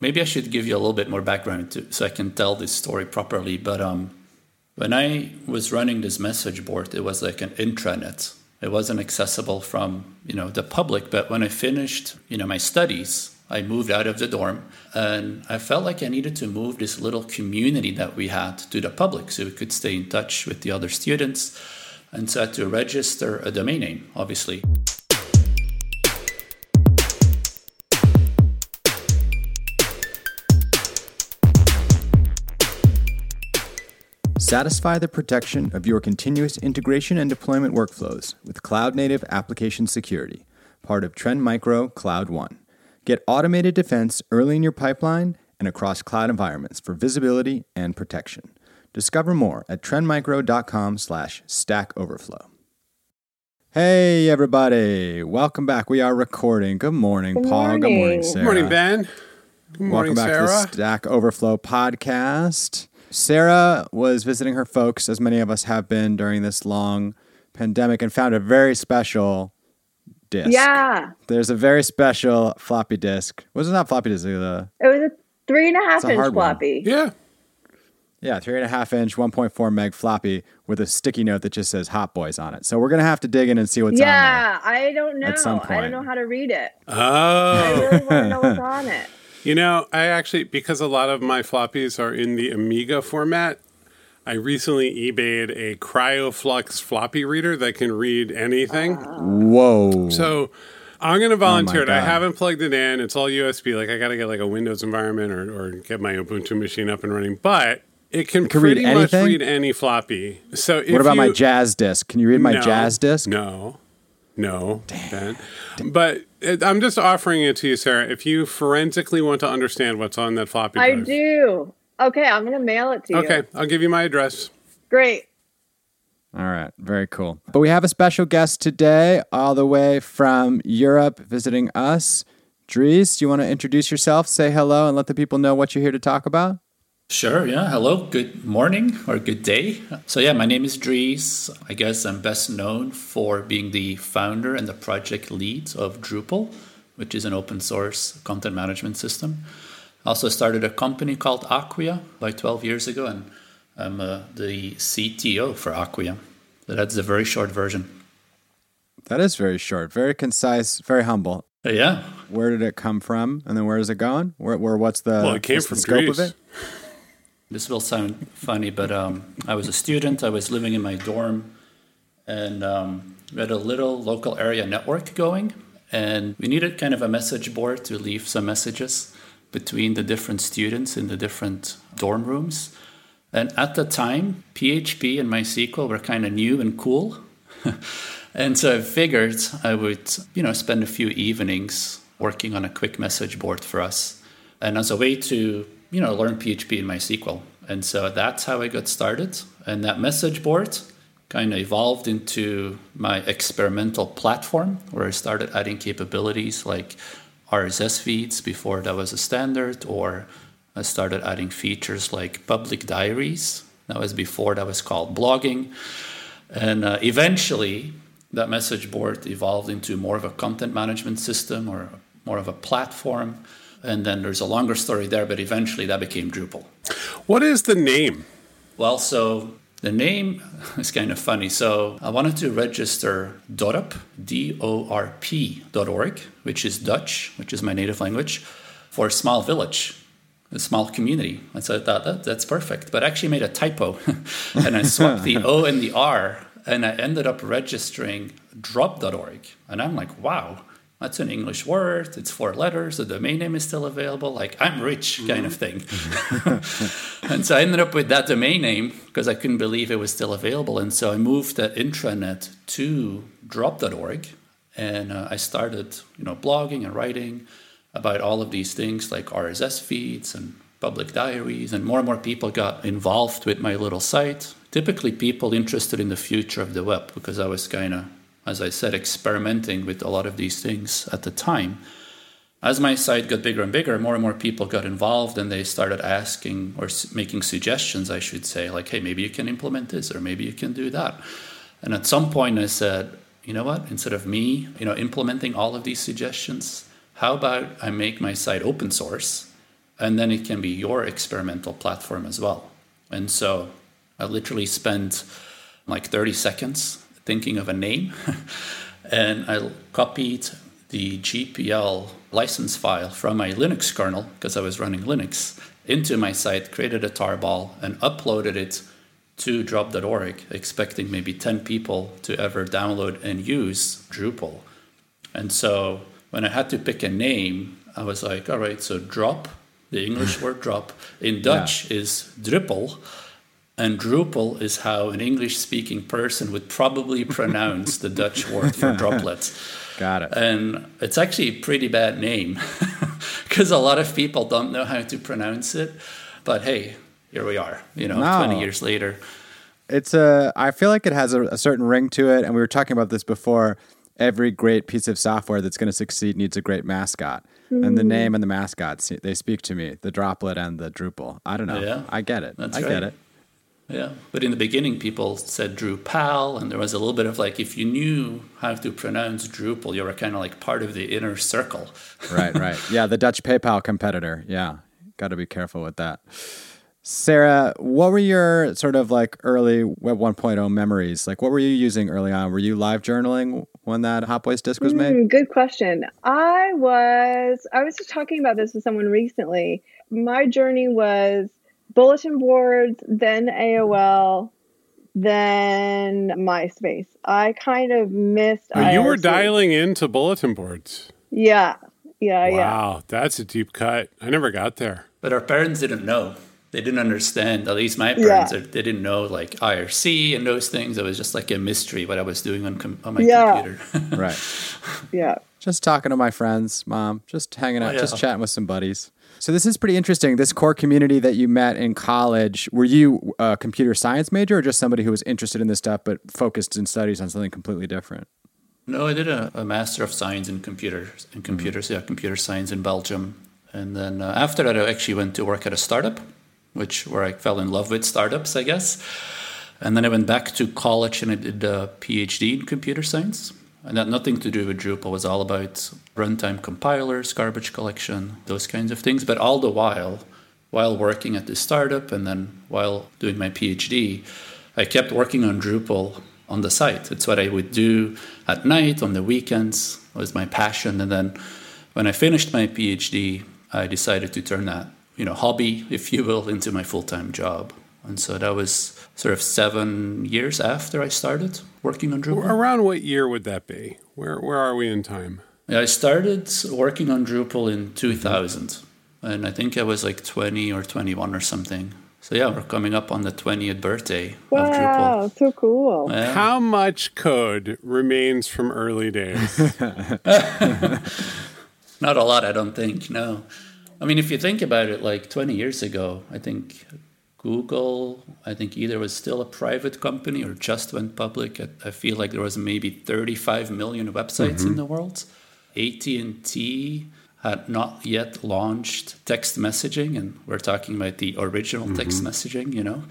maybe I should give you a little bit more background to, so I can tell this story properly. But um, when I was running this message board, it was like an intranet. It wasn't accessible from you know the public. But when I finished you know my studies, I moved out of the dorm, and I felt like I needed to move this little community that we had to the public, so we could stay in touch with the other students, and so I had to register a domain name, obviously. Satisfy the protection of your continuous integration and deployment workflows with cloud native application security, part of Trend Micro Cloud One. Get automated defense early in your pipeline and across cloud environments for visibility and protection. Discover more at trendmicro.com slash stack overflow. Hey everybody, welcome back. We are recording. Good morning, Good Paul. Good morning, morning. Sarah. Good morning, Ben. Good morning, Welcome back Sarah. to the Stack Overflow podcast. Sarah was visiting her folks, as many of us have been during this long pandemic, and found a very special disc. Yeah, There's a very special floppy disk. Was it not floppy disk? The it was a three and a half a inch hard one. floppy. yeah. yeah, three and a half inch, 1.4 meg floppy with a sticky note that just says "Hot Boys" on it. So we're gonna have to dig in and see what's on there. Yeah, I don't know. At some I don't know how to read it. I Oh, really want to know what's on it. You know, I actually because a lot of my floppies are in the Amiga format. I recently eBayed a CryoFlux floppy reader that can read anything. Whoa! So I'm going to oh volunteer it. I haven't plugged it in. It's all USB. Like I got to get like a Windows environment or, or get my Ubuntu machine up and running. But it can, can read much anything? read any floppy. So if what about my Jaz disc? Can you read my No, Jaz disc? No, no, Ben. But it, I'm just offering it to you, Sarah. If you forensically want to understand what's on that floppy disk, I do. Okay, I'm gonna mail it to you. Okay, I'll give you my address. Great. All right, very cool. But we have a special guest today, all the way from Europe, visiting us. Dries, do you want to introduce yourself, say hello, and let the people know what you're here to talk about? Sure, yeah. Hello, good morning or good day. So, yeah, my name is Dries. I guess I'm best known for being the founder and the project lead of Drupal, which is an open source content management system. I also started a company called Acquia like 12 years ago, and I'm uh, the CTO for Acquia. So, that's the very short version. That is very short, very concise, very humble. Uh, yeah, Where did it come from, and then where is it going? Where, where what's the, Well, it came what's from the scope Greece. of it? This will sound funny, but um, I was a student. I was living in my dorm, and um, we had a little local area network going, and we needed kind of a message board to leave some messages between the different students in the different dorm rooms. And at the time, PHP and MySQL were kind of new and cool. and so I figured I would, you know, spend a few evenings working on a quick message board for us. And as a way to, you know, learn PHP and MySQL. And so that's how I got started. And that message board kind of evolved into my experimental platform where I started adding capabilities like RSS feeds before that was a standard, or I started adding features like public diaries. That was before that was called blogging. And uh, eventually, that message board evolved into more of a content management system or more of a platform. And then there's a longer story there, but eventually that became Drupal. What is the name? Well, so the name is kind of funny. So I wanted to register DORP, D-O-R-P dot org, which is Dutch, which is my native language, for a small village, a small community. And so I thought that that's perfect. But I actually made a typo and I swapped the O and the R and I ended up registering drop.org. And I'm like, wow, that's an English word. It's four letters. The domain name is still available. Like, I'm rich kind of thing. and so I ended up with that domain name because I couldn't believe it was still available. And so I moved that intranet to drop.org. And uh, I started, you know, blogging and writing about all of these things like RSS feeds and public diaries. And more and more people got involved with my little site. Typically, people interested in the future of the web because I was kind of, as I said, experimenting with a lot of these things at the time. As my site got bigger and bigger, more and more people got involved and they started asking or making suggestions, I should say, like, hey, maybe you can implement this or maybe you can do that. And at some point, I said, you know what? Instead of me, you know, implementing all of these suggestions, how about I make my site open source and then it can be your experimental platform as well. And so I literally spent like 30 seconds thinking of a name, and I copied the GPL license file from my Linux kernel because I was running Linux into my site, created a tarball, and uploaded it to drop.org, expecting maybe 10 people to ever download and use Drupal. And so when I had to pick a name, I was like, all right, so drop, the English word drop, in Dutch yeah. is Drupal. And Drupal is how an English speaking person would probably pronounce the Dutch word for droplets. Got it. And it's actually a pretty bad name because a lot of people don't know how to pronounce it. But hey, here we are, you know, no. 20 years later. It's a, I feel like it has a, a certain ring to it. And we were talking about this before. Every great piece of software that's going to succeed needs a great mascot. Mm. And the hmm. name and the mascots, they speak to me the droplet and the Drupal. I don't know. Yeah. I get it. That's I right. get it. Yeah, but in the beginning, people said Drupal, and there was a little bit of like, if you knew how to pronounce Drupal, you were kind of like part of the inner circle. right, right. Yeah, the Dutch PayPal competitor. Yeah, got to be careful with that. Sarah, what were your sort of like early Web 1.0 memories? Like, what were you using early on? Were you live journaling when that Hot Boys disk was made? Mm, good question. I was, I was just talking about this with someone recently. My journey was bulletin boards, then AOL, then MySpace. I kind of missed. Oh, you were dialing into bulletin boards. Yeah, yeah, wow, yeah. Wow, that's a deep cut. I never got there. But our parents didn't know. They didn't understand. At least my parents, yeah. they didn't know like IRC and those things. It was just like a mystery what I was doing on com- on my yeah. computer. right. Yeah. Just talking to my friends, mom. Just hanging out, oh, yeah. just chatting with some buddies. So this is pretty interesting. This core community that you met in college, were you a computer science major or just somebody who was interested in this stuff but focused in studies on something completely different? No, I did a, a master of science in computers, in computers, mm-hmm. yeah, computer science in Belgium. And then uh, after that, I actually went to work at a startup, which where I fell in love with startups, I guess. And then I went back to college and I did a PhD in computer science and that nothing to do with Drupal was all about runtime compilers, garbage collection, those kinds of things. But all the while, while working at this startup and then while doing my PhD, I kept working on Drupal on the site. It's what I would do at night, on the weekends, it was my passion. And then when I finished my PhD, I decided to turn that, you know, hobby, if you will, into my full-time job. And so that was sort of seven years after I started working on Drupal. Around what year would that be? Where where are we in time? I started working on Drupal in 2000, and I think I was like 20 or 21 or something. So yeah, we're coming up on the 20th birthday wow, of Drupal. Wow, so cool. Yeah. How much code remains from early days? Not a lot, I don't think. No. I mean, if you think about it, like 20 years ago, I think Google, I think either was still a private company or just went public. I, I feel like there was maybe 35 million websites mm-hmm. in the world. AT&T had not yet launched text messaging, and we're talking about the original mm-hmm. text messaging, you know.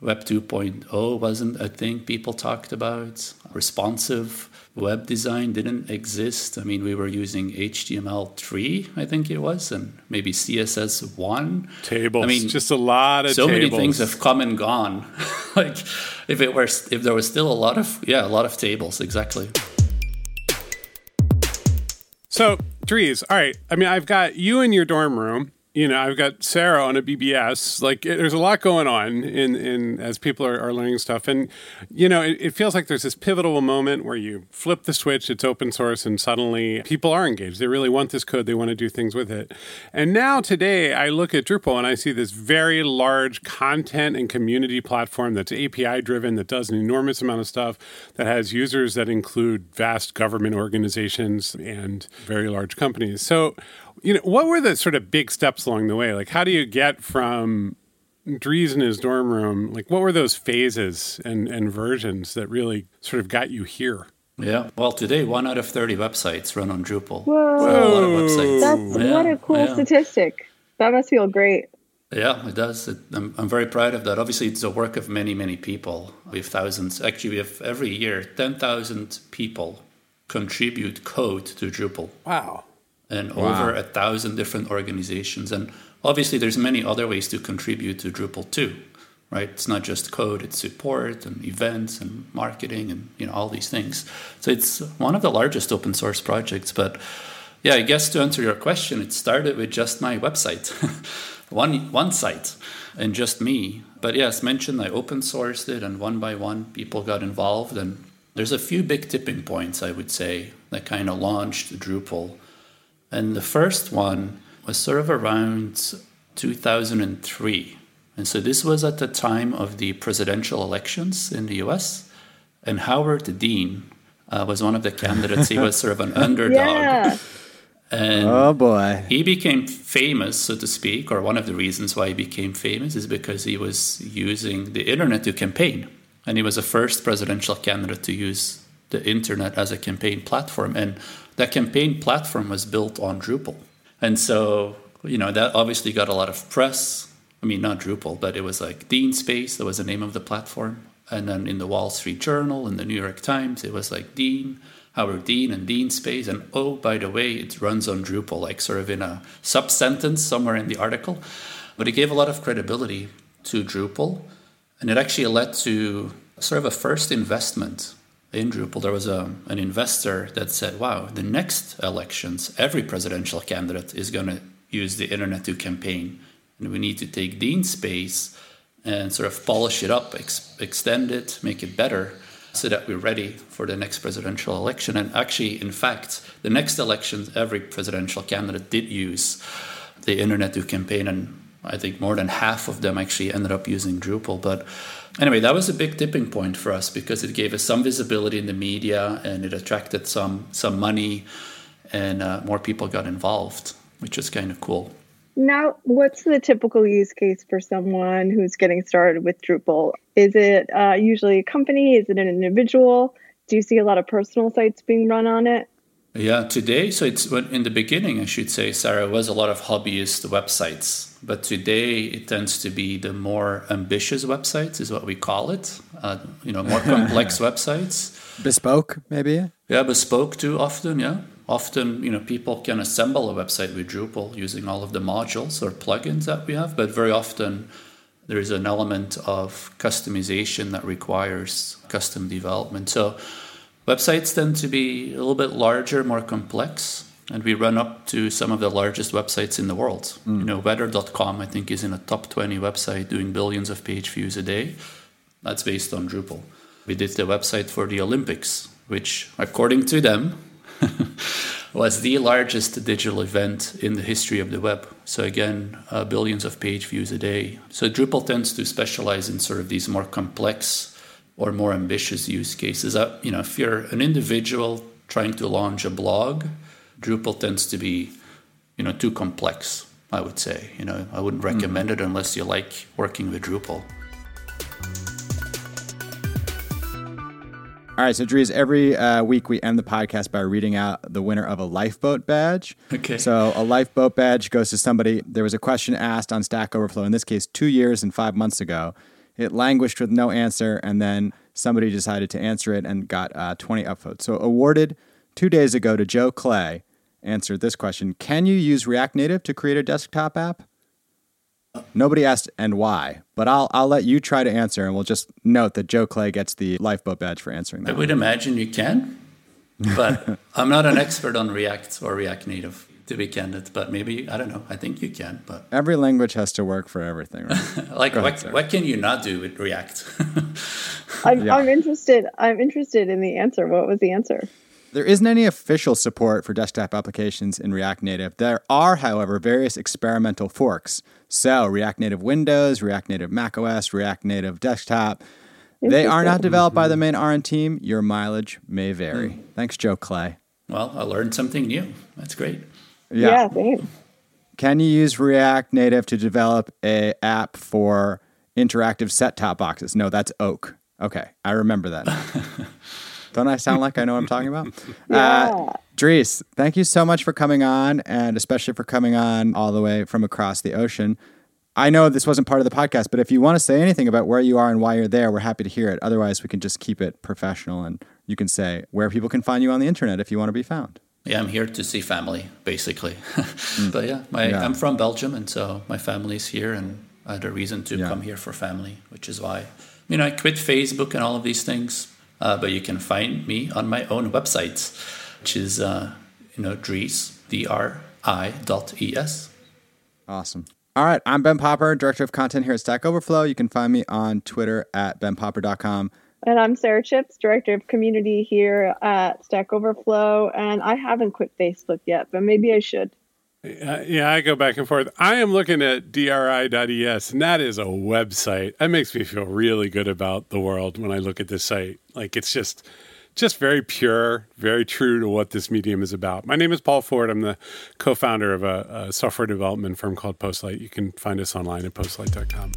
Web 2.0 wasn't a thing people talked about. Responsive web design didn't exist. I mean, we were using HTML3, I think it was, and maybe CSS1. Tables. I mean, just a lot of so tables. many things have come and gone. like, if it were, if there was still a lot of, yeah, a lot of tables, exactly. So, Dries, all right. I mean, I've got you in your dorm room you know, I've got Sarah on a BBS. Like, eh, there's a lot going on in, in as people are, are learning stuff, and you know, it, it, feels like there's this pivotal moment where you flip the switch. It's open source, and suddenly people are engaged. They really want this code. They want to do things with it. And now today, I look at Drupal and I see this very large content and community platform that's API driven, that does an enormous amount of stuff, that has users that include vast government organizations and very large companies. So you know, what were the sort of big steps along the way? Like, how do you get from Dries in his dorm room? Like, what were those phases and, and versions that really sort of got you here? Yeah. Well, today, one out of 30 websites run on Drupal. Whoa. So a lot of websites. That's yeah, what a cool yeah. statistic. That must feel great. Yeah, it does. It, I'm, I'm very proud of that. Obviously, it's the work of many, many people. We have thousands. Actually, we have every year 10,000 people contribute code to Drupal. Wow and wow. over a thousand different organizations. And obviously there's many other ways to contribute to Drupal too, right? It's not just code; it's support and events and marketing and you know all these things. So it's one of the largest open source projects. But yeah, I guess to answer your question, it started with just my website, one one site, and just me. But yes, mentioned I open sourced it, and one by one people got involved and there's a few big tipping points, I would say, that kind of launched Drupal. And the first one was sort of around 2003. And so this was at the time of the presidential elections in the US. And Howard Dean uh, was one of the candidates. He was sort of an underdog. Yeah. And Oh boy. he became famous, so to speak, or one of the reasons why he became famous is because he was using the internet to campaign. And he was the first presidential candidate to use the internet as a campaign platform. And that campaign platform was built on Drupal. And so, you know, that obviously got a lot of press. I mean, not Drupal, but it was like Dean Space, that was the name of the platform. And then in the Wall Street Journal and the New York Times, it was like Dean, Howard Dean, and Dean Space. And oh, by the way, it runs on Drupal, like sort of in a sub sentence somewhere in the article. But it gave a lot of credibility to Drupal. And it actually led to sort of a first investment in Drupal. There was a, an investor that said, wow, the next elections, every presidential candidate is going to use the internet to campaign. And we need to take Dean Space and sort of polish it up, ex- extend it, make it better so that we're ready for the next presidential election. And actually, in fact, the next elections, every presidential candidate did use the internet to campaign. And I think more than half of them actually ended up using Drupal. But anyway, that was a big tipping point for us because it gave us some visibility in the media and it attracted some some money, and uh, more people got involved, which is kind of cool. Now, what's the typical use case for someone who's getting started with Drupal? Is it uh, usually a company? Is it an individual? Do you see a lot of personal sites being run on it? Yeah, today, so it's in the beginning, I should say, Sarah, was a lot of hobbyist websites. But today, it tends to be the more ambitious websites, is what we call it. Uh, you know, more complex websites. Bespoke, maybe? Yeah, bespoke too often, yeah. Often, you know, people can assemble a website with Drupal using all of the modules or plugins that we have, but very often there is an element of customization that requires custom development. So websites tend to be a little bit larger, more complex, and we run up to some of the largest websites in the world. You know, weather.com I think is in a top 20 website doing billions of page views a day. That's based on Drupal. We did the website for the Olympics, which according to them was the largest digital event in the history of the web. So again, uh, billions of page views a day. So Drupal tends to specialize in sort of these more complex or more ambitious use cases. Uh, you know, if you're an individual trying to launch a blog, Drupal tends to be, you know, too complex. I would say, you know, I wouldn't recommend it unless you like working with Drupal. All right, so Dries, every uh, week we end the podcast by reading out the winner of a lifeboat badge. Okay. So a lifeboat badge goes to somebody. There was a question asked on Stack Overflow, in this case, two years and five months ago. It languished with no answer, and then somebody decided to answer it and got uh, 20 upvotes. So awarded two days ago to Joe Clay, answered this question Can you use React Native to create a desktop app? Nobody asked and why, but I'll I'll let you try to answer, and we'll just note that Joe Clay gets the lifeboat badge for answering that. I would imagine you can, but I'm not an expert on React or React Native, to be candid. But maybe I don't know. I think you can. But Every language has to work for everything, right? like, Go ahead, what, Sarah. what can you not do with React? I'm, Yeah. I'm interested. I'm interested in the answer. What was the answer? There isn't any official support for desktop applications in React Native. There are, however, various experimental forks. So, React Native Windows, React Native macOS, React Native Desktop. They are not developed by the mm-hmm. main RN team. Your mileage may vary. Hmm. Thanks, Joe Clay. well, I learned something new. That's great. Yeah, same. Can you use React Native to develop a app for interactive set-top boxes? No, that's Oak. Okay, I remember that. Don't I sound like I know what I'm talking about? Yeah. Uh, Dries, thank you so much for coming on, and especially for coming on all the way from across the ocean. I know this wasn't part of the podcast, but if you want to say anything about where you are and why you're there, we're happy to hear it. Otherwise, we can just keep it professional, and you can say where people can find you on the internet if you want to be found. Yeah, I'm here to see family, basically. but yeah, my, Yeah. I'm from Belgium, and so my family's here, and I had a reason to Yeah. come here for family, which is why, you know, I quit Facebook and all of these things. Uh, but you can find me on my own website, which is, uh, you know, Dries, D-R-I dot E-S. Awesome. All right. I'm Ben Popper, Director of Content here at Stack Overflow. You can find me on Twitter at benpopper.com. And I'm Sarah Chipps, Director of Community here at Stack Overflow. And I haven't quit Facebook yet, but maybe I should. Uh, yeah, I go back and forth. I am looking at dri.es, and that is a website. That makes me feel really good about the world when I look at this site. Like it's just just very pure, very true to what this medium is about. My name is Paul Ford. I'm the co-founder of a, a software development firm called Postlight. You can find us online at postlight.com.